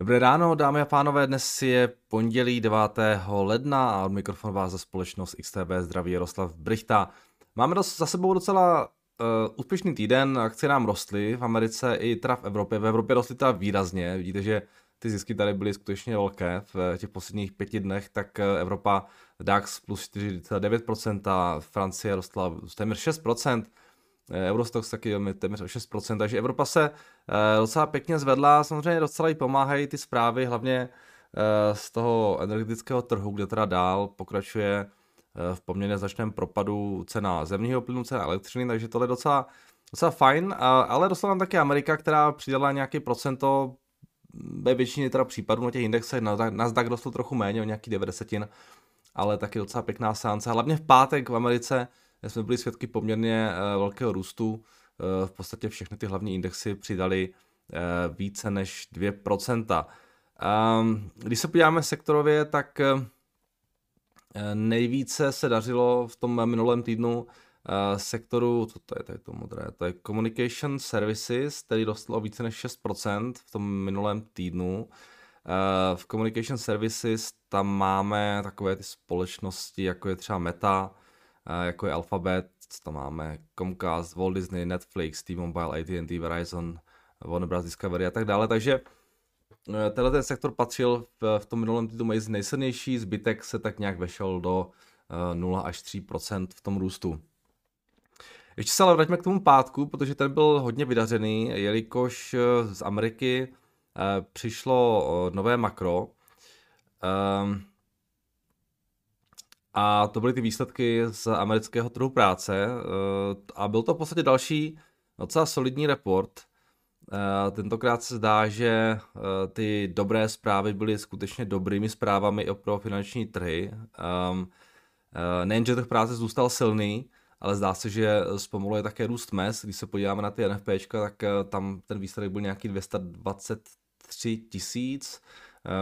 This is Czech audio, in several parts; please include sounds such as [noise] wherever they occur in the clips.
Dobré ráno, dámy a pánové, dnes je pondělí 9. ledna a od mikrofonu vás za společnost XTB zdraví Jaroslav Brichta. Máme za sebou docela uh, úspěšný týden, akcie nám rostly v Americe i teda v Evropě. V Evropě rostly teda výrazně, vidíte, že ty zisky tady byly skutečně velké v těch posledních pěti dnech, tak eh, Evropa DAX plus 4,9%, a Francie rostla téměř 6%, eh, Eurostox taky téměř o 6%, takže Evropa se eh, docela pěkně zvedla, samozřejmě docela jí pomáhají ty zprávy, hlavně z toho energetického trhu, kde teda dál pokračuje v poměrně značném propadu cena zemního plynu, cena elektřiny, takže tohle je docela, docela fajn, ale dostala nám taky Amerika, která přidala nějaký procento ve většině teda případů na těch indexech Nasdaq rostl trochu méně, o nějaký 90, ale taky docela pěkná sánce. Hlavně v pátek v Americe jsme byli svědky poměrně uh, velkého růstu. Uh, v podstatě všechny ty hlavní indexy přidali uh, více než 2%. Um, když se podíváme sektorově, tak nejvíce se dařilo v tom minulém týdnu sektoru, co to je, je to modré, to je Communication Services, který rostl o více než 6% v tom minulém týdnu. V Communication Services tam máme takové ty společnosti, jako je třeba Meta, jako je Alphabet, tam máme Comcast, Walt Disney, Netflix, T-Mobile, AT&T, Verizon, Warner Bros. Discovery a tak dále, takže tenhle ten sektor patřil v, v tom minulém týdnu mezi nejsilnější, zbytek se tak nějak vešel do 0 až 3% v tom růstu. Ještě se ale vraťme k tomu pátku, protože ten byl hodně vydařený, jelikož eh, z Ameriky eh, přišlo eh, nové makro. A to byly ty výsledky z amerického trhu práce. A byl to v podstatě další docela solidní report. Tentokrát se zdá, že ty dobré zprávy byly skutečně dobrými zprávami pro finanční trhy. Ehm, nejen, že trh práce zůstal silný, ale zdá se, že zpomaluje také růst mest. Když se podíváme na ty NFPčka, tak eh, tam ten výsledek byl nějaký 223 tisíc,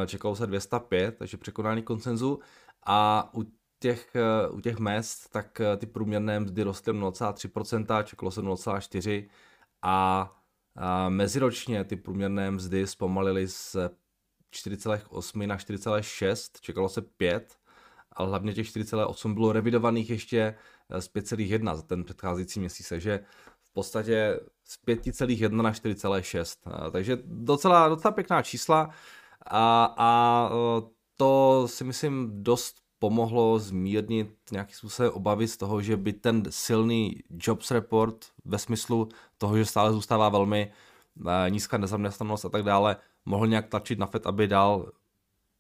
eh, čekalo se 205, takže překonání koncenzu a u těch, eh, u těch mest, tak ty průměrné mzdy rostly 0,3%, čekalo se 0,4% a, a meziročně ty průměrné mzdy zpomalily z 4,8 na 4,6, čekalo se 5, ale hlavně těch 4,8 bylo revidovaných ještě Eh, z 5,1 za ten předcházející měsíc, takže v podstatě z 5,1 na 4,6. Eh, takže docela, docela pěkná čísla. A, a eh, to si myslím dost pomohlo zmírnit nějaký způsobem obavy z toho, že by ten silný jobs report ve smyslu toho, že stále zůstává velmi nízká nezaměstnanost a tak dále, mohl nějak tlačit na FED, aby dál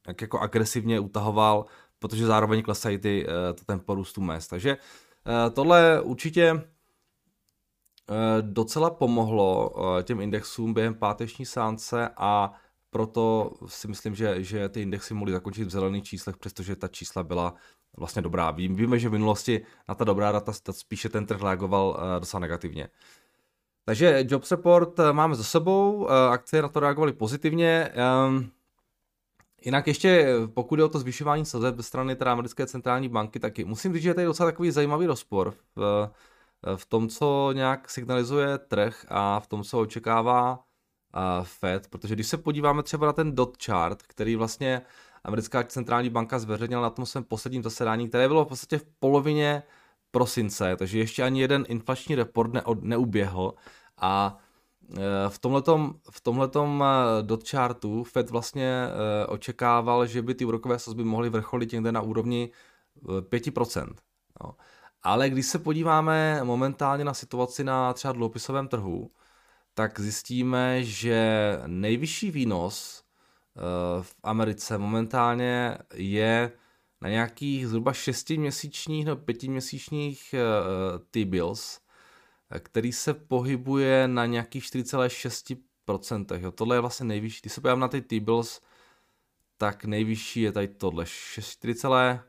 jak jako agresivně utahoval, protože zároveň klesají ty, to tempo růstu mest. Takže Eh, tohle určitě eh, docela pomohlo eh, těm indexům během páteční sánce a proto si myslím, že, že ty indexy mohly zakončit v zelených číslech, přestože ta čísla byla vlastně dobrá. Víme, že v minulosti na ta dobrá data spíše ten trh reagoval docela negativně. Takže Jobs Report máme za sebou, akcie na to reagovaly pozitivně. Ehm, Jinak ještě, pokud je o to zvyšování sazeb ze strany teda americké centrální banky, taky musím říct, že je tady docela takový zajímavý rozpor v, v tom, co nějak signalizuje trh a v tom, co očekává Fed, protože když se podíváme třeba na ten dot chart, který vlastně americká centrální banka zveřejnila na tom svém posledním zasedání, které bylo v podstatě v polovině prosince, takže ještě ani jeden inflační report ne, neuběhl a Eh, v tomhletom, v tomhletom eh, dot chartu Fed vlastně eh, očekával, že by ty úrokové sazby mohly vrcholit někde na úrovni 5%. No. Ale když se podíváme momentálně na situaci na třeba dluhopisovém trhu, tak zjistíme, že nejvyšší výnos v Americe momentálně je na nějakých zhruba 6-měsíčních nebo 5-měsíčních T-bills, který se pohybuje na nějakých 4,6%. Jo. Tohle je vlastně nejvyšší. Když se podívám na ty T-bills, tak nejvyšší je tady tohle 4,6,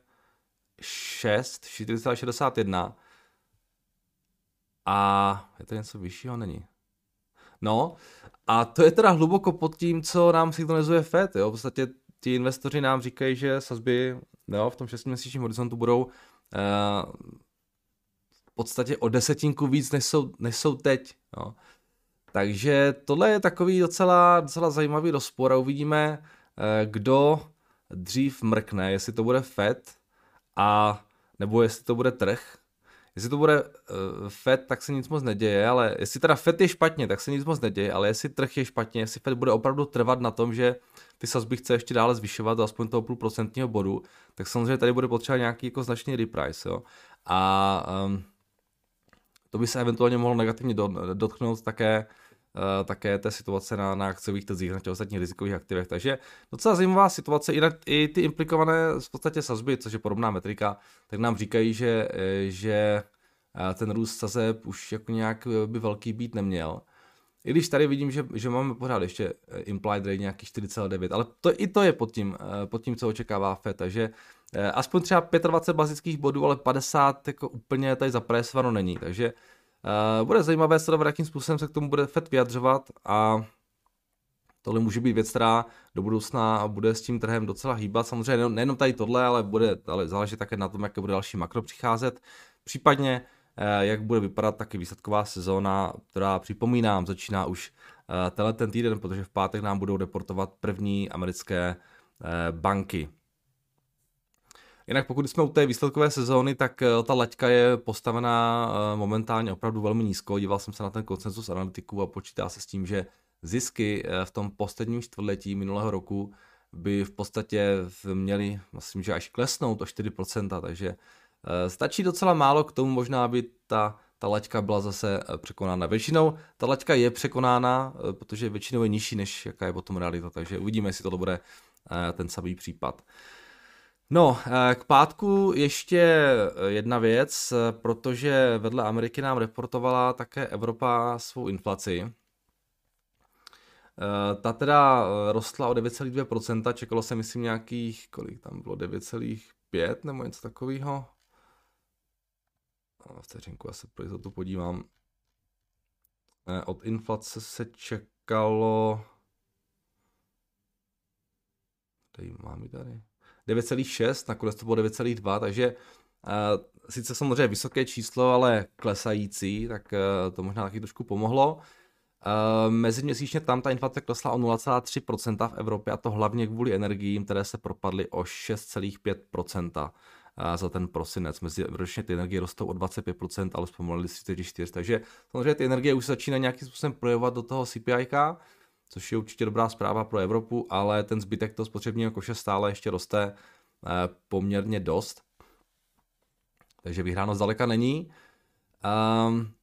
4,61 a je to něco vyššího? Není. No, a to je teda hluboko pod tím, co nám signalizuje FED. Jo. V podstatě ti investoři nám říkají, že sazby jo, v tom 6-měsíčním horizontu budou uh, podstatě o desetinku víc, než jsou, než jsou teď. No. Takže tohle je takový docela, docela zajímavý rozpor a uvidíme, kdo dřív mrkne, jestli to bude Fed a nebo jestli to bude trh. Jestli to bude uh, Fed, tak se nic moc neděje, ale jestli teda Fed je špatně, tak se nic moc neděje, ale jestli trh je špatně, jestli Fed bude opravdu trvat na tom, že ty sazby chce ještě dále zvyšovat do aspoň toho půl procentního bodu, tak samozřejmě tady bude potřeba nějaký jako značný reprice, jo. A um, to by se eventuálně mohlo negativně dotknout také také té situace na, na akciových trzích, na těch ostatních rizikových aktivech. Takže docela zajímavá situace, i, na, i ty implikované v podstatě sazby, což je podobná metrika, tak nám říkají, že, eh, že eh, ten růst sazeb už jako nějak by velký být neměl. I když tady vidím, že, že máme pořád ještě implied rate nějaký 4,9, ale to, i to je pod tím, pod tím, co očekává FED, takže aspoň třeba 25 bazických bodů, ale 50 jako úplně tady zapresováno není, takže bude zajímavé sledovat, jakým způsobem se k tomu bude FED vyjadřovat a tohle může být věc, která do budoucna bude s tím trhem docela hýbat. Samozřejmě nejenom tady tohle, ale bude ale záležet také na tom, jaké bude další makro přicházet. Případně, uh, jak bude vypadat taky výsledková sezóna, která připomínám, začíná už uh, tenhle ten týden, protože v pátek nám budou deportovat první americké banky. Jinak pokud jsme u té výsledkové sezóny, tak eh, ta laťka je postavená eh, momentálně opravdu velmi nízko. Díval jsem se na ten koncensus analytiků a počítá se s tím, že zisky eh, v tom posledním čtvrtletí minulého roku by v podstatě měli, myslím, že až klesnout o 4%, takže stačí docela málo k tomu možná, aby ta, ta laťka byla zase překonána. Většinou ta laťka je překonána, protože většinou je nižší, než jaká je potom realita, takže uvidíme, jestli to bude ten samý případ. No, eh, k pátku ještě eh, jedna věc, eh, protože vedle Ameriky nám reportovala také Evropa svou inflaci. Ta teda rostla o 9,2%, čekalo se myslím nějakých, kolik tam bylo, 9,5 nebo něco takového. Vteřinku, já se pro to podívám. Od inflace se čekalo... Tady mám ji tady. 9,6, nakonec to bylo 9,2, takže uh, sice samozřejmě vysoké číslo, ale klesající, tak uh, to možná taky trošku pomohlo. Uh, meziměsíčně tam ta inflace klesla o 0,3% v Evropě a to hlavně kvůli energiím, které se propadly o 6,5% za ten prosinec. Mezi ročně ty energie rostou o 25%, ale zpomalili si 44%. Takže samozřejmě ty energie už začínají nějakým způsobem projevovat do toho CPI, což je určitě dobrá zpráva pro Evropu, ale ten zbytek toho spotřebního koše stále ještě roste eh, poměrně dost. Takže vyhráno zdaleka není. Um,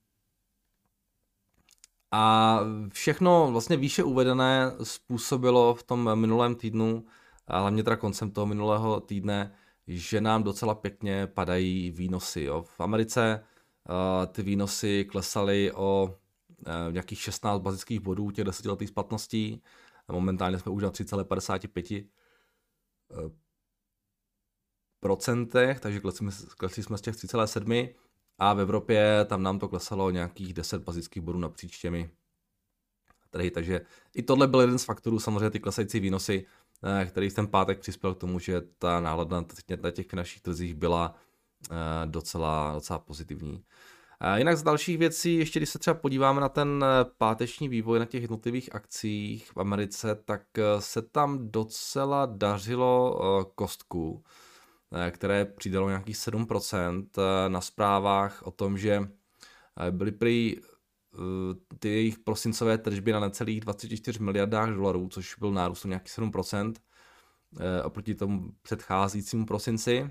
a všechno vlastně výše uvedené způsobilo v tom minulém týdnu, a hlavně teda koncem toho minulého týdne, že nám docela pěkně padají výnosy. Jo. V Americe uh, ty výnosy klesaly o nějakých 16 bazických bodů těch desetiletých splatností. Momentálně jsme už na 3,55 eh, procentech, takže klesli, klesli jsme z těch 3,7 a v Evropě tam nám to klesalo nějakých 10 bazických bodů napříč těmi trhy, takže i tohle byl jeden z faktorů, samozřejmě ty klesající výnosy, eh, který ten pátek přispěl k tomu, že ta nálada na těch finančních trzích byla docela, docela pozitivní. Jinak z dalších věcí, ještě když se třeba podíváme na ten eh, páteční vývoj na těch jednotlivých akcích v Americe, tak eh, se tam docela dařilo eh, kostku, které přidalo nějakých 7% na zprávách o tom, že byly prý ty jejich prosincové tržby na necelých 24 miliardách dolarů, což byl nárůst o nějakých 7% oproti tomu předcházejícímu prosinci.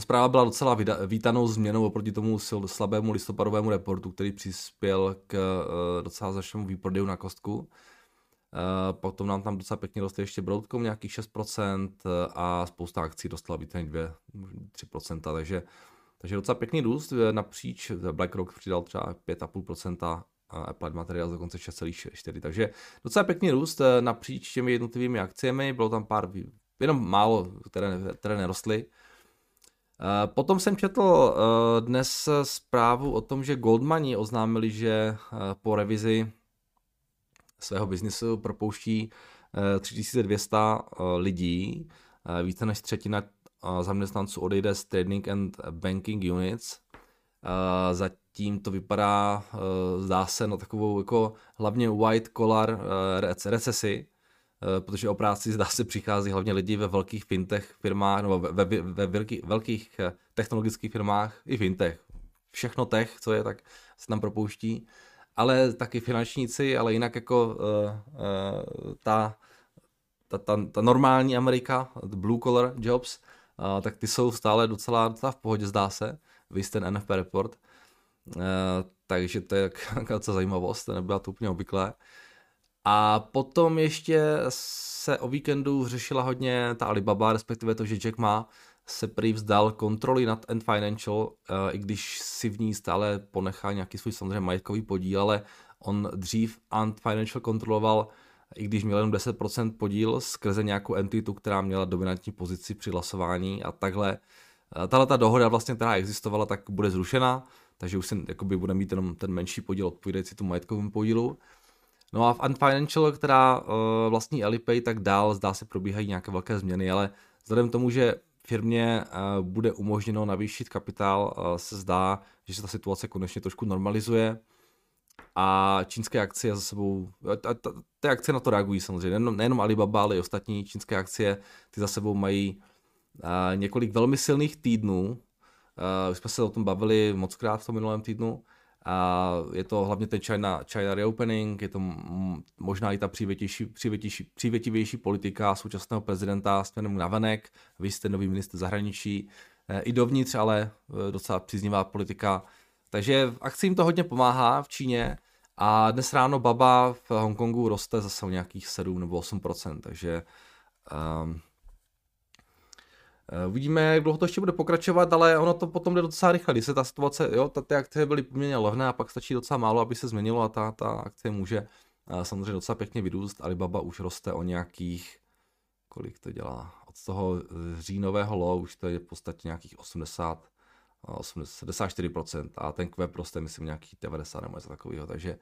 Ta zpráva byla docela vítanou změnou oproti tomu slabému listopadovému reportu, který přispěl k uh, docela značnému výprodeju na kostku. Uh, potom nám tam docela pěkně rostly ještě Broadcom nějakých 6% a spousta akcí dostala více než 2-3%, takže, takže docela pěkný růst napříč. BlackRock přidal třeba 5,5%, Applied Materials dokonce 6,4%, takže docela pěkný růst napříč těmi jednotlivými akciemi, bylo tam pár, jenom málo, které, které nerostly. Eh, potom jsem četl eh, dnes zprávu o tom, že Goldmani oznámili, že eh, po revizi svého biznisu propouští 3200 lidí, více než třetina zaměstnanců odejde z Trading and Banking Units, zatím to vypadá, zdá se, na takovou jako hlavně white collar recesi, protože o práci zdá se přichází hlavně lidi ve velkých fintech firmách, nebo ve, ve, ve velkých, velkých technologických firmách, i fintech. Všechno tech, co je, tak se tam propouští. Ale taky finančníci, ale jinak jako uh, uh, ta, ta, ta, ta normální Amerika, blue collar jobs, uh, tak ty jsou stále docela, docela v pohodě, zdá se. Vy jste NFP report. Uh, takže to je docela [laughs] zajímavost, nebyla to úplně obvyklé. A potom ještě se o víkendu řešila hodně ta Alibaba, respektive to, že Jack Ma se prý vzdal kontroly nad Ant Financial, uh, i když si v ní stále ponechá nějaký svůj samozřejmě majetkový podíl, ale on dřív Ant Financial kontroloval, i když měl jen 10% podíl skrze nějakou entitu, která měla dominantní pozici při hlasování a takhle. Uh, tahle ta dohoda vlastně, která existovala, tak bude zrušena, takže už se bude mít jenom ten menší podíl odpovídající tomu majetkovému podílu. No a v Ant Financial, která uh, vlastní Alipay, tak dál zdá se probíhají nějaké velké změny, ale vzhledem k tomu, že firmě eh, bude umožněno navýšit kapitál, eh, se zdá, že se ta situace konečně trošku normalizuje. A čínské akcie za sebou, ty akcie na to reagují samozřejmě, nejenom, nejenom Alibaba, ale i ostatní čínské akcie, ty za sebou mají eh, několik velmi silných týdnů, už jsme se o tom bavili moc krát v tom minulém týdnu, a je to hlavně ten China, China reopening, je to možná i ta přívětivější, přívětivější, přívětivější politika současného prezidenta směrem na venek, vy jste nový ministr zahraničí, e, i dovnitř, ale e, docela příznivá politika. Takže akcím to hodně pomáhá v Číně. A dnes ráno baba v Hongkongu roste zase o nějakých 7 nebo 8% takže um, uvidíme, jak dlouho to ještě bude pokračovat, ale ono to potom jde docela rychle. Když se ta situace, jo, ta, ty akcie byly poměrně levné a pak stačí docela málo, aby se změnilo a ta, ta akcie může uh, samozřejmě docela pěkně vyrůst. Alibaba už roste o nějakých, kolik to dělá, od toho eh, říjnového low už to je v podstatě nějakých 80, 80 74% a ten Queb roste myslím nějakých 90 nebo něco takového, takže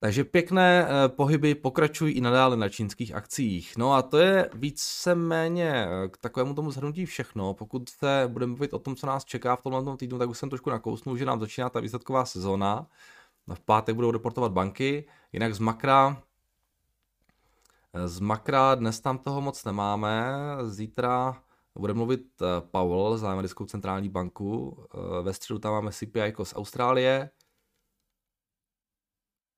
takže pěkné eh, pohyby pokračují i nadále na čínských akcích. No a to je víceméně eh, k takovému tomu zhrnutí všechno. Pokud se budeme mluvit o tom, co nás čeká v tomhle týdnu, tak už jsem trošku nakousnul, že nám začíná ta výsledková sezóna. V pátek budou reportovat banky, jinak z makra eh, z makra dnes tam toho moc nemáme. Zítra bude mluvit Powell za americkou centrální banku. Ve středu tam máme CPI jako z Austrálie.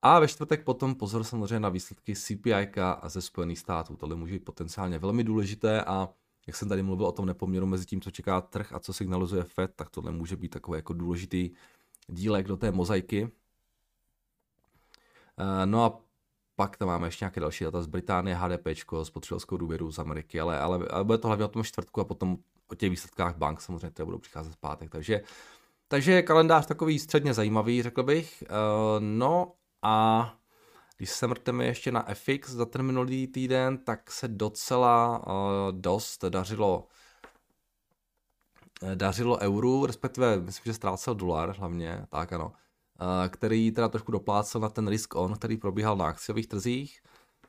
A ve čtvrtek potom pozor samozřejmě na výsledky CPI a ze Spojených států. Tohle může být potenciálně velmi důležité a jak jsem tady mluvil o tom nepoměru mezi tím, co čeká trh a co signalizuje Fed, tak tohle může být takový jako důležitý dílek do té mozaiky. Eh, no a pak tam máme ještě nějaké další data z Británie, HDP, spotřebitelskou důvěru z Ameriky, ale, ale, ale bude to hlavně o tom čtvrtku a potom o těch výsledkách bank samozřejmě, které budou přicházet v pátek. Takže, takže kalendář takový středně zajímavý, řekl bych. Uh, no a když se mrteme ještě na FX za ten minulý týden, tak se docela uh, dost dařilo eh, dařilo euru, respektive myslím, že ztrácel dolar hlavně, tak ano, uh, který teda trošku doplácel na ten risk on, který probíhal na akciových trzích,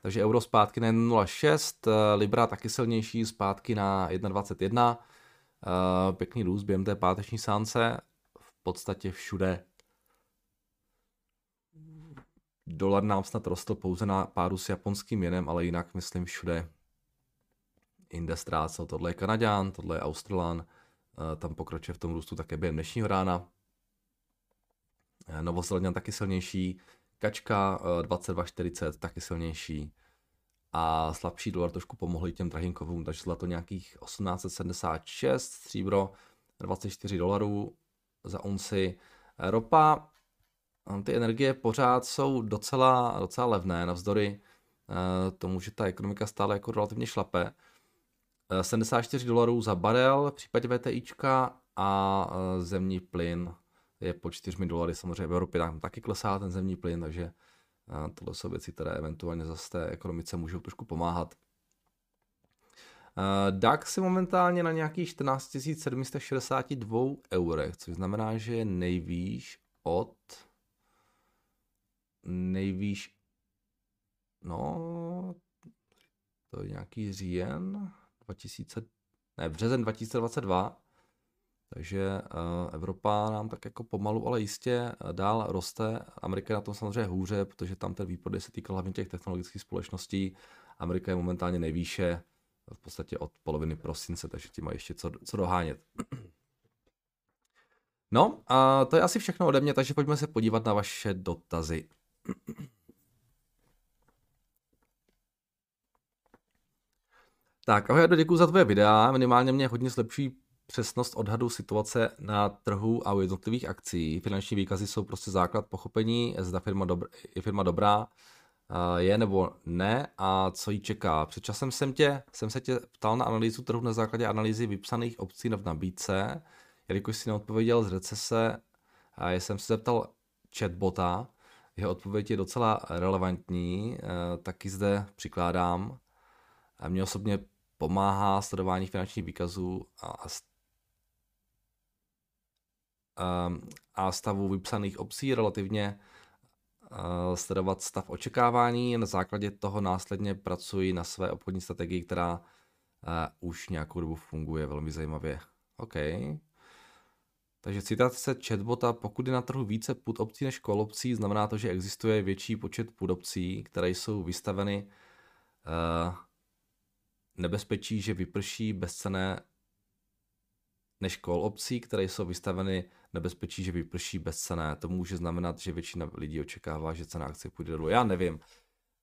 takže euro zpátky na 1,06, uh, Libra taky silnější, zpátky na 1,21, uh, pěkný růst během té páteční sánce, v podstatě všude Dolar nám snad rostl pouze na páru s japonským jenem, ale jinak myslím všude jinde ztrácel. Tohle je Kanaďan, tohle je Australan, eh, tam pokračuje v tom růstu také během dnešního rána. Eh, Novozelanděn taky silnější, Kačka 2240 eh, taky silnější a slabší dolar trošku pomohli těm drahým kovům, takže zlato nějakých 1876, stříbro 24 dolarů za unci. Ropa ty energie pořád jsou docela, docela levné, navzdory uh, tomu, že ta ekonomika stále jako relativně šlape. Uh, 74 dolarů za barel v případě VTIčka a uh, zemní plyn je po 4 dolary, samozřejmě v Evropě tam taky klesá ten zemní plyn, takže tohle jsou věci, které eventuálně zase té ekonomice můžou trošku pomáhat. DAX je momentálně na nějakých 14 762 eurech, což znamená, že je nejvýš od nejvýš, no, to je nějaký říjen 2000, ne, březen 2022, Takže Evropa nám tak jako pomalu, ale jistě dál roste. Amerika je na tom samozřejmě hůře, protože tam ten výprodej se týkal hlavně těch technologických společností. Amerika je momentálně nejvýše v podstatě od poloviny prosince, takže ti mají ještě co, co dohánět. No a to je asi všechno ode mě, takže pojďme se podívat na vaše dotazy. Tak, ahoj, děkuji za tvoje videa, minimálně mě hodně zlepší přesnost odhadu situace na trhu a u jednotlivých akcí. Finanční výkazy jsou prostě základ pochopení, zda firma dobr- je firma dobrá, je nebo ne a co jí čeká. Před časem jsem, tě, jsem se tě ptal na analýzu trhu na základě analýzy vypsaných opcí v nabídce, jelikož si neodpověděl z recese, a jsem se zeptal chatbota, jeho odpověď je docela relevantní, e, taky zde přikládám. A mě osobně pomáhá sledování finančních výkazů a, a, a stavu vypsaných opcí relativně Eh, sledovat stav očekávání, na základě toho následně pracuji na své obchodní strategii, která uh, už nějakou dobu funguje velmi zajímavě. OK. Takže citace chatbota, pokud je na trhu více put opcí než call opcí, znamená to, že existuje větší počet put opcí, které jsou vystaveny uh, nebezpečí, že vyprší bezcené než call opcí, které jsou vystaveny nebezpečí, že vyprší bezcené. To může znamenat, že většina lidí očekává, že cena akcie půjde dolů. Já nevím.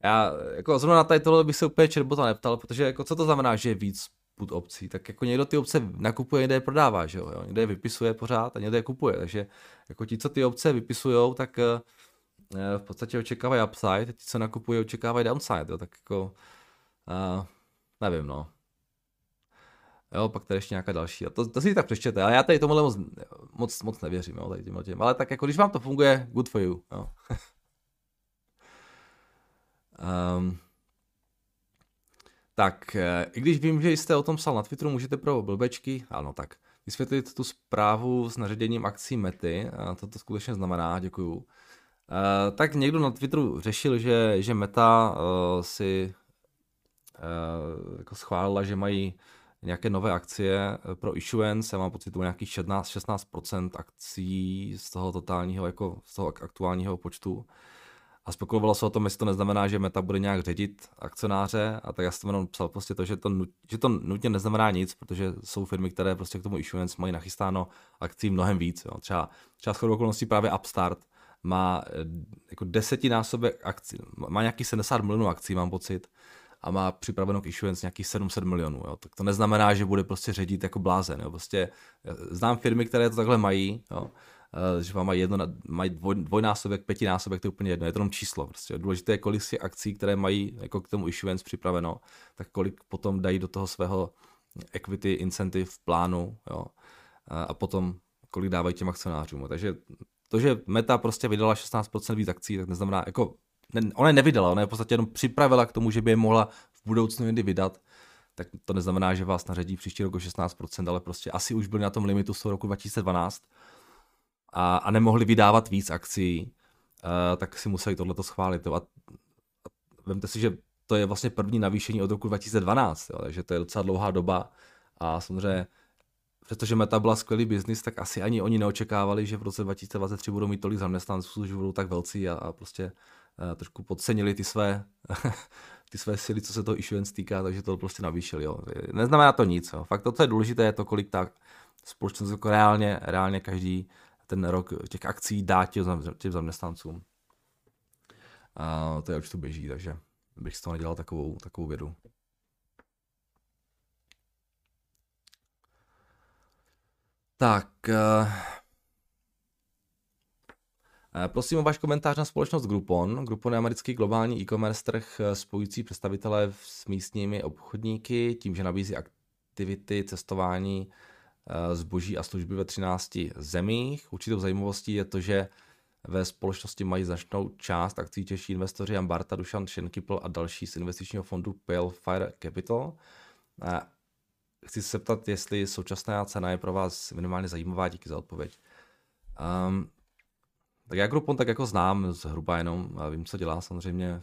Já jako zrovna na tady tohle bych se úplně chatbota neptal, protože jako co to znamená, že je víc put opcí, tak jako někdo ty opce nakupuje, někde je prodává, že jo, někde je vypisuje pořád a někde je kupuje, takže jako ti, co ty opce vypisujou, tak eh, v podstatě očekávají upside, ti, co nakupují, očekávají downside, jo, tak jako uh, nevím, no. Jo, pak tady ještě nějaká další. A to, to si tak přečtěte, ale já tady tomuhle moc, moc, moc nevěřím, jo, tady tím. Ale tak jako když vám to funguje, good for you, jo. um, [laughs] tak, eh, i když vím, že jste o tom psal na Twitteru, můžete pro blbečky, ano tak, vysvětlit tu zprávu s naředěním akcí Mety, a to to skutečně znamená, děkuju. Uh, tak někdo na Twitteru řešil, že, že Meta uh, si uh, jako schválila, že mají nějaké nové akcie pro issuance, já mám pocit, to nějakých 16, 16% akcí z toho totálního, jako z toho aktuálního počtu. A spekulovalo se o tom, jestli to neznamená, že Meta bude nějak ředit akcionáře, a tak já jsem jenom psal prostě to, že to, že to nutně neznamená nic, protože jsou firmy, které prostě k tomu issuance mají nachystáno akcí mnohem víc. Jo. Třeba, třeba shodou okolností právě Upstart má eh, jako desetinásobek akcí, má nějaký 70 milionů akcí, mám pocit, a má připraveno k issuance nějakých 700 milionů. Jo. Tak to neznamená, že bude prostě ředit jako blázen. Jo. Prostě eh, znám firmy, které to takhle mají, jo. Uh, že vám mají, jedno, mají dvoj, dvojnásobek, pětinásobek, to je úplně jedno, je to jenom číslo. Prostě. Důležité je, kolik si akcí, které mají jako k tomu issuance připraveno, tak kolik potom dají do toho svého equity incentive plánu jo. a potom kolik dávají těm akcionářům. Takže to, že Meta prostě vydala 16% víc akcí, tak neznamená, jako ne, ona je nevydala, ona je v podstatě jenom připravila k tomu, že by je mohla v budoucnu někdy vydat, tak to neznamená, že vás naředí příští rok o 16%, ale prostě asi už byli na tom limitu z toho roku 2012 a, a nemohli vydávat víc akcí, uh, tak si museli tohleto schválit. Jo. A, a vemte si, že to je vlastně první navýšení od roku 2012, jo, takže to je docela dlouhá doba a samozřejmě přestože Meta byla skvělý biznis, tak asi ani oni neočekávali, že v roce 2023 budou mít tolik zaměstnanců, že budou tak velcí a, a prostě uh, trošku podcenili ty své, [laughs] ty své síly, co se toho issuance týká, takže to prostě navýšili. Jo. Neznamená to nic. Jo. Fakt to, co je důležité, je to, kolik ta společnost jako reálně, reálně každý ten rok těch akcí dá těm, zaměstnancům. A to je, už to běží, takže bych z toho nedělal takovou, takovou vědu. Tak, uh, Prosím o váš komentář na společnost Groupon. Groupon je americký globální e-commerce trh eh, spojující představitele s místními obchodníky tím, že nabízí aktivity, cestování, eh, zboží a služby ve 13 zemích. Určitou zajímavostí je to, že ve společnosti mají značnou část akcí těžší investoři Ambarta, Dušan Schenkipl a další z investičního fondu Pale Fire Capital. Chci se zeptat, jestli současná cena je pro vás minimálně zajímavá, díky za odpověď. Um, tak já Groupon tak jako znám zhruba jenom, vím, co dělá samozřejmě.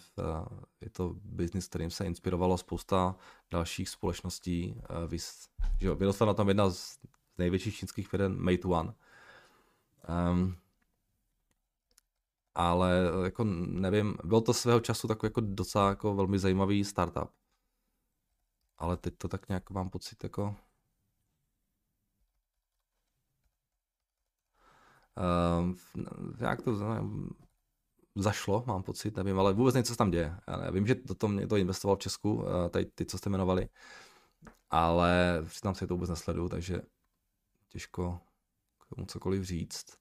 Je to biznis, kterým se inspirovalo spousta dalších společností. Že vyrostla tom jedna z největších čínských firm Meituan. Um, ale jako nevím, byl to svého času takový jako docela jako velmi zajímavý startup. Ale teď to tak nějak mám pocit jako... Uh, jak to zašlo, mám pocit, nevím, ale vůbec něco tam děje. Já vím, že do toho to investoval v Česku, eh, tady ty, co jste jmenovali, ale přiznám se, to vůbec nesleduju, takže těžko k tomu cokoliv říct.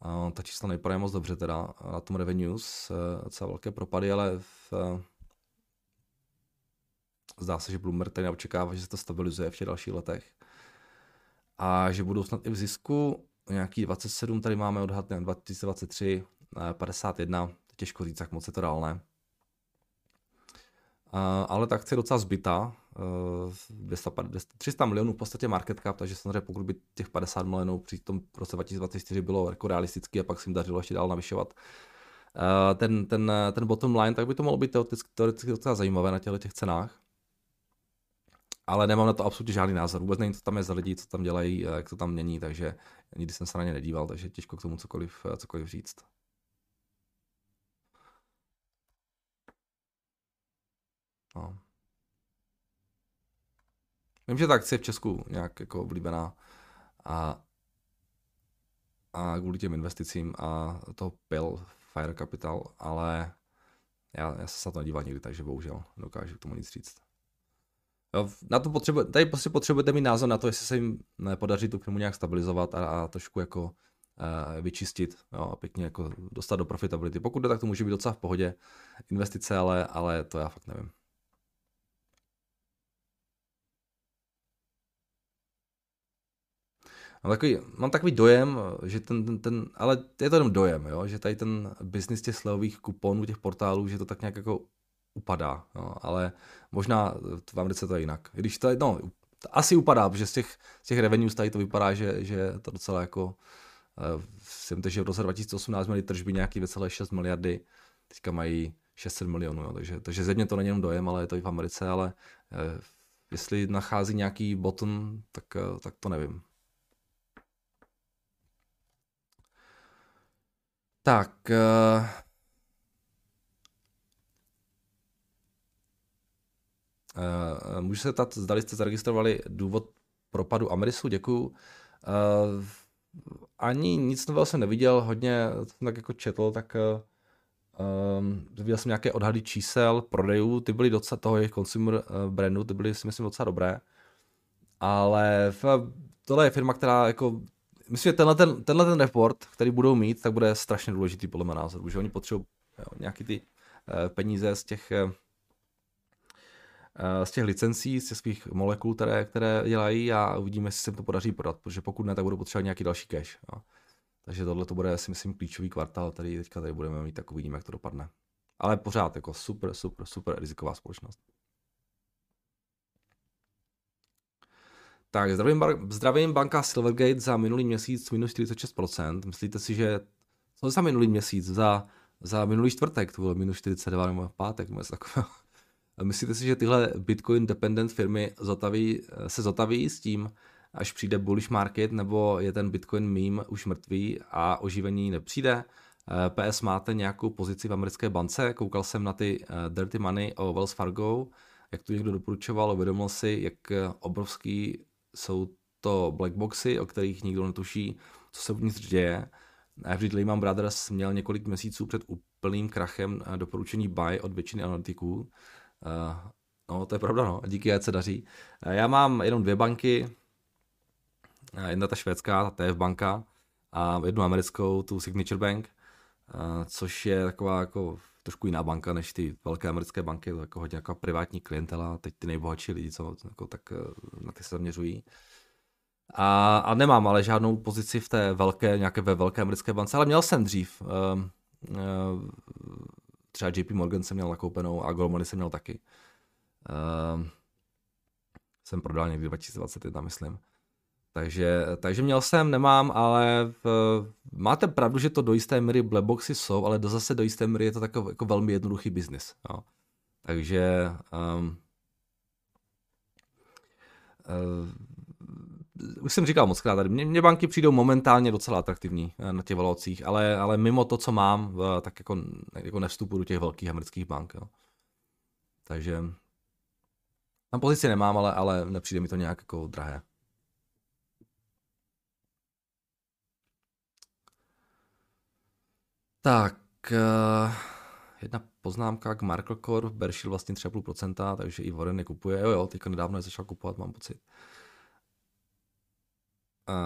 A ta čísla nevypadají moc dobře teda na tom revenues, eh, docela velké propady, ale v, eh, zdá se, že Bloomberg tady neočekává, že se to stabilizuje v těch dalších letech. A že budou snad i v zisku, nějaký 27 tady máme odhad, 2023, 51, těžko říct, jak moc je to reálné. Ale ta akce je docela zbytá, 200, 300 milionů v podstatě market cap, takže samozřejmě pokud by těch 50 milionů při tom roce 2024 bylo jako realistický a pak se jim dařilo ještě dál navyšovat ten, ten, ten bottom line, tak by to mohlo být teoreticky, teoreticky docela zajímavé na těchto těch cenách. Ale nemám na to absolutně žádný názor. Vůbec nevím, co tam je za lidi, co tam dělají, jak to tam mění, takže nikdy jsem se na ně nedíval, takže těžko k tomu cokoliv, cokoliv říct. No. Vím, že ta akce je v Česku nějak jako oblíbená a, a kvůli těm investicím a to pil Fire Capital, ale já, já se na to nedíval nikdy, takže bohužel dokážu k tomu nic říct. Na to potřebu, tady prostě potřebujete mít názor na to, jestli se jim podaří tu firmu nějak stabilizovat a, a trošku jako uh, vyčistit jo, a pěkně jako dostat do profitability. Pokud to tak to může být docela v pohodě investice, ale, ale to já fakt nevím. Mám takový, mám takový dojem, že ten, ten, ten, ale je to jenom dojem, jo, že tady ten biznis těch slevových kuponů, těch portálů, že to tak nějak jako upadá, jo, ale možná v Americe to je jinak. Když to, no, asi upadá, protože z těch, z těch revenues tady to vypadá, že, že to docela jako, jsem že v roce 2018 měli tržby nějaký 2,6 miliardy, teďka mají 600 milionů, jo, takže, takže země to není jenom dojem, ale je to i v Americe, ale eh, jestli nachází nějaký bottom, tak, eh, tak to nevím. Tak. Uh... Uh, můžu se ptat, zdali jste zaregistrovali důvod propadu Amerisu, děkuju. Uh, ani nic nového jsem neviděl, hodně jsem tak jako četl, tak um, viděl jsem nějaké odhady čísel prodejů, ty byly docela toho jejich consumer brandu, ty byly si myslím docela dobré, ale v, tohle je firma, která jako myslím, že tenhle ten, tenhle ten report, který budou mít, tak bude strašně důležitý podle mého názoru, že oni potřebují nějaký ty uh, peníze z těch uh, z těch licencí, z těch svých molekul, které, které dělají a uvidíme, jestli se jim to podaří prodat, protože pokud ne, tak budou potřebovat nějaký další cash. Jo. Takže tohle to bude, si myslím, klíčový kvartál, který teďka tady budeme mít, tak uvidíme, jak to dopadne. Ale pořád jako super, super, super riziková společnost. Tak, zdravím, zdravím banka Silvergate za minulý měsíc minus 46%. Myslíte si, že co za minulý měsíc, za, za minulý čtvrtek, to bylo minus 42 nebo pátek, nebo takového. Myslíte si, že tyhle Bitcoin dependent firmy zotaví, se zotaví s tím, až přijde bullish market, nebo je ten Bitcoin meme už mrtvý a oživení nepřijde? PS máte nějakou pozici v americké bance? Koukal jsem na ty eh, dirty money o Wells Fargo, jak tu někdo doporučoval, uvědomil si, jak obrovský jsou to blackboxy, o kterých nikdo netuší, co se uvnitř děje. Vždyť Lehman Brothers měl několik měsíců před úplným krachem doporučení buy od většiny analytiků. Eh, no, to je pravda, no. Díky, ať se daří. Eh, já mám jenom dvě banky. Eh, jedna ta švédská, ta TF banka, a jednu americkou, tu Signature Bank, což je taková jako trošku jiná banka než ty velké americké banky, to jako hodně jako privátní klientela, teď ty nejbohatší lidi, co jako tak na ty se zaměřují. A, a nemám ale žádnou pozici v té velké, nějaké ve velké americké bance, ale měl jsem dřív. Uh, třeba JP Morgan jsem měl nakoupenou a Goldman jsem měl taky. Uh, jsem prodal někdy 2021, myslím. Takže, takže měl jsem, nemám, ale v, máte pravdu, že to do jisté míry blackboxy jsou, ale do zase do jisté míry je to takový jako velmi jednoduchý biznis. Jo. Takže um, už jsem říkal moc krát tady, mě, mě banky přijdou momentálně docela atraktivní eh, na těch valuacích, ale, ale mimo to, co mám, tak jako, jako nevstupu do těch velkých amerických bank. Jo. Takže tam pozici nemám, ale, ale nepřijde mi to nějak jako drahé. Tak, uh, jedna poznámka k Markle Core, Berkshire vlastně 3,5%, takže i Warren nekupuje. Jo, jo, teďka nedávno je začal kupovat, mám pocit.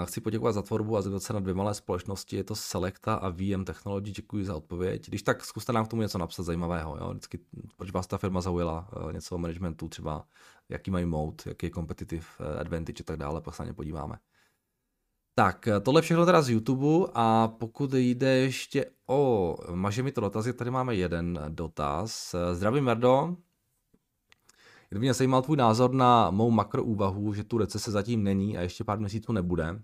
Chci poděkovat za tvorbu a zeptat se na dvě malé společnosti, je to Selecta a VM Technology, děkuji za odpověď. Když tak zkuste nám k tomu něco napsat zajímavého, jo? Vždycky, proč vás ta firma zaujala, eh, něco o managementu, třeba jaký mají mode, jaký je competitive eh, advantage a tak dále, pak se na ně podíváme. Tak, eh, tohle všechno teda z YouTube a pokud jde ještě o maže mi to dotazy, tady máme jeden dotaz. Zdravím Merdo, Kdyby mě zajímal tvůj názor na mou makroúvahu, že tu recese zatím není a ještě pár měsíců nebude.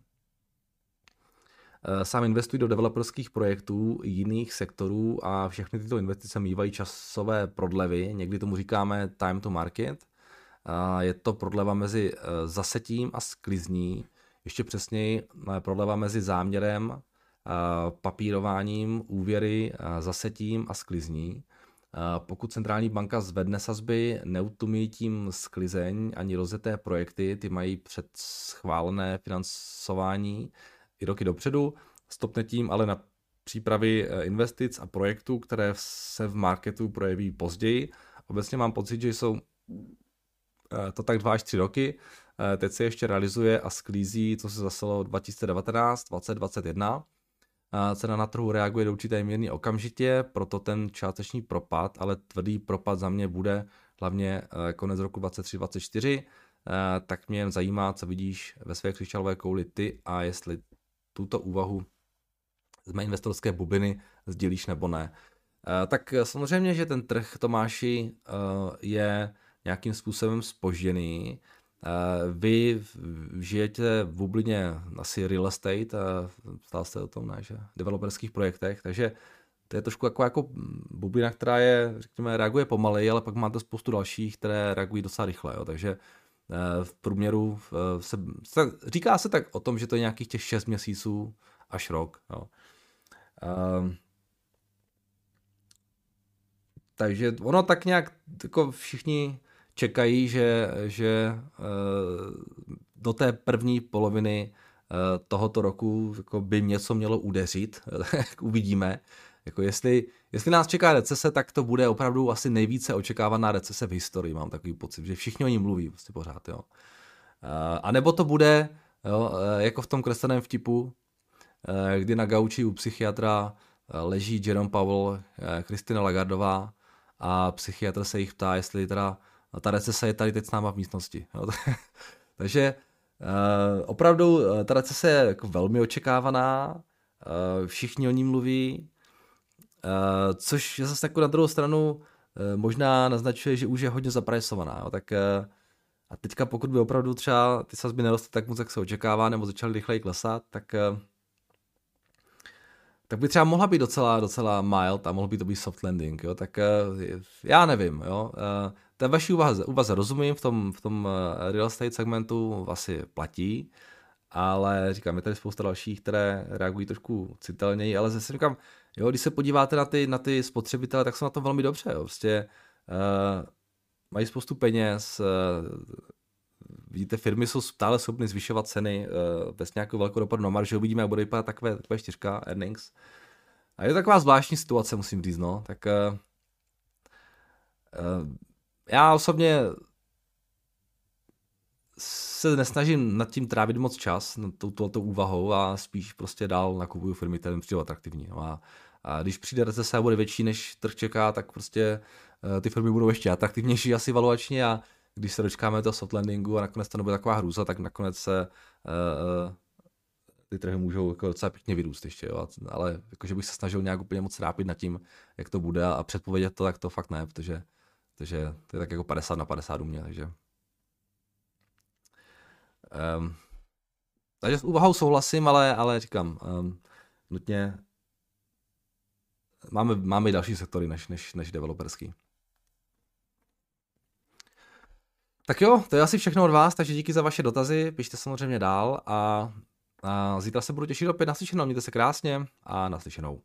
Eh, sám investuji do developerských projektů jiných sektorů a všechny tyto investice mývají časové prodlevy, někdy tomu říkáme time to market. Je to prodleva mezi eh, zasetím a sklizní, ještě přesněji eh, prodleva mezi záměrem, papírováním, úvěry, zasetím a sklizní. Pokud centrální banka zvedne sazby, neutumí tím sklizeň ani rozjeté projekty, ty mají před schválené financování i roky dopředu, stopne tím ale na přípravy eh, investic a projektů, které se v marketu projeví později. Obecně mám pocit, že jsou eh, to tak dva až tři roky. Eh, teď se ještě realizuje a sklízí, co se zaselo 2019, 2021 cena na trhu reaguje do určité míry okamžitě, proto ten částečný propad, ale tvrdý propad za mě bude hlavně eh, konec roku 2023-2024, eh, tak mě jen zajímá, co vidíš ve své křišťálové kouli ty a jestli tuto úvahu z mé investorské bubliny sdělíš nebo ne. Eh, tak samozřejmě, že ten trh Tomáši je nějakým způsobem spožděný, vy žijete v bublině asi real estate, a stál jste o tom, ne, že developerských projektech, takže to je trošku jako, jako bublina, která je, řekněme, reaguje pomaleji, ale pak máte spoustu dalších, které reagují docela rychle, jo, takže eh, v průměru eh, se, se, říká se tak o tom, že to je nějakých těch 6 měsíců až rok. Jo. Um, takže ono tak nějak jako všichni čekají, že, že eh, do té první poloviny eh, tohoto roku jako by něco mělo udeřit, [laughs] uvidíme. Jako jestli, jestli nás čeká recese, tak to bude opravdu asi nejvíce očekávaná recese v historii, mám takový pocit, že všichni o ní mluví prostě pořád. Jo. Eh, a nebo to bude, jo, jako v tom kresleném vtipu, kdy na gauči u psychiatra leží Jerome Powell, Kristina Lagardová a psychiatr se jich ptá, jestli teda a ta recese je tady teď s náma v místnosti. Jo. [laughs] Takže uh, opravdu uh, ta recese je jako velmi očekávaná, uh, všichni o ní mluví, uh, což zase jako na druhou stranu uh, možná naznačuje, že už je hodně zaprajsovaná. Jo. Tak uh, a teďka pokud by opravdu třeba ty sazby nerostly tak moc, jak se očekává, nebo začaly rychleji klesat, tak uh, tak by třeba mohla být docela, docela mild a mohl by to být soft landing, jo, tak já nevím, jo, té vaší úvaze, úvaze rozumím, v tom, v tom eh, real estate segmentu asi platí, ale říkám, je tady spousta dalších, které reagují trošku citelněji, ale zase říkám, jo, když se podíváte na ty, na ty spotřebitele, tak jsou na to velmi dobře, jo, prostě uh, mají spoustu peněz, uh, vidíte, firmy jsou stále schopny zvyšovat ceny uh, bez nějakého velkého dopadu na marži, uvidíme, jak bude vypadat takové, takové čtyřka earnings. A je to taková zvláštní situace, musím říct, no, tak uh, uh, já osobně se nesnažím nad tím trávit moc čas, nad touto úvahou a spíš prostě dál nakupuju firmy, které mi přijdou atraktivní. No a, a když přijde recese a bude větší, než trh čeká, tak prostě uh, ty firmy budou ještě atraktivnější asi valuačně a když se dočkáme toho soft landingu a nakonec to nebude taková hrůza, tak nakonec se uh, ty trhy můžou jako docela pěkně vyrůst ještě, jo. ale jakože bych se snažil nějak úplně moc trápit nad tím, jak to bude a předpovědět to, tak to fakt ne, protože takže to je tak jako 50 na 50 u mě, takže... Um, takže s úvahou souhlasím, ale, ale říkám, um, nutně máme, máme i další sektory než, než, než developerský. Tak jo, to je asi všechno od vás, takže díky za vaše dotazy, pište samozřejmě dál a, a zítra se budu těšit opět naslyšenou, mějte se krásně a naslyšenou.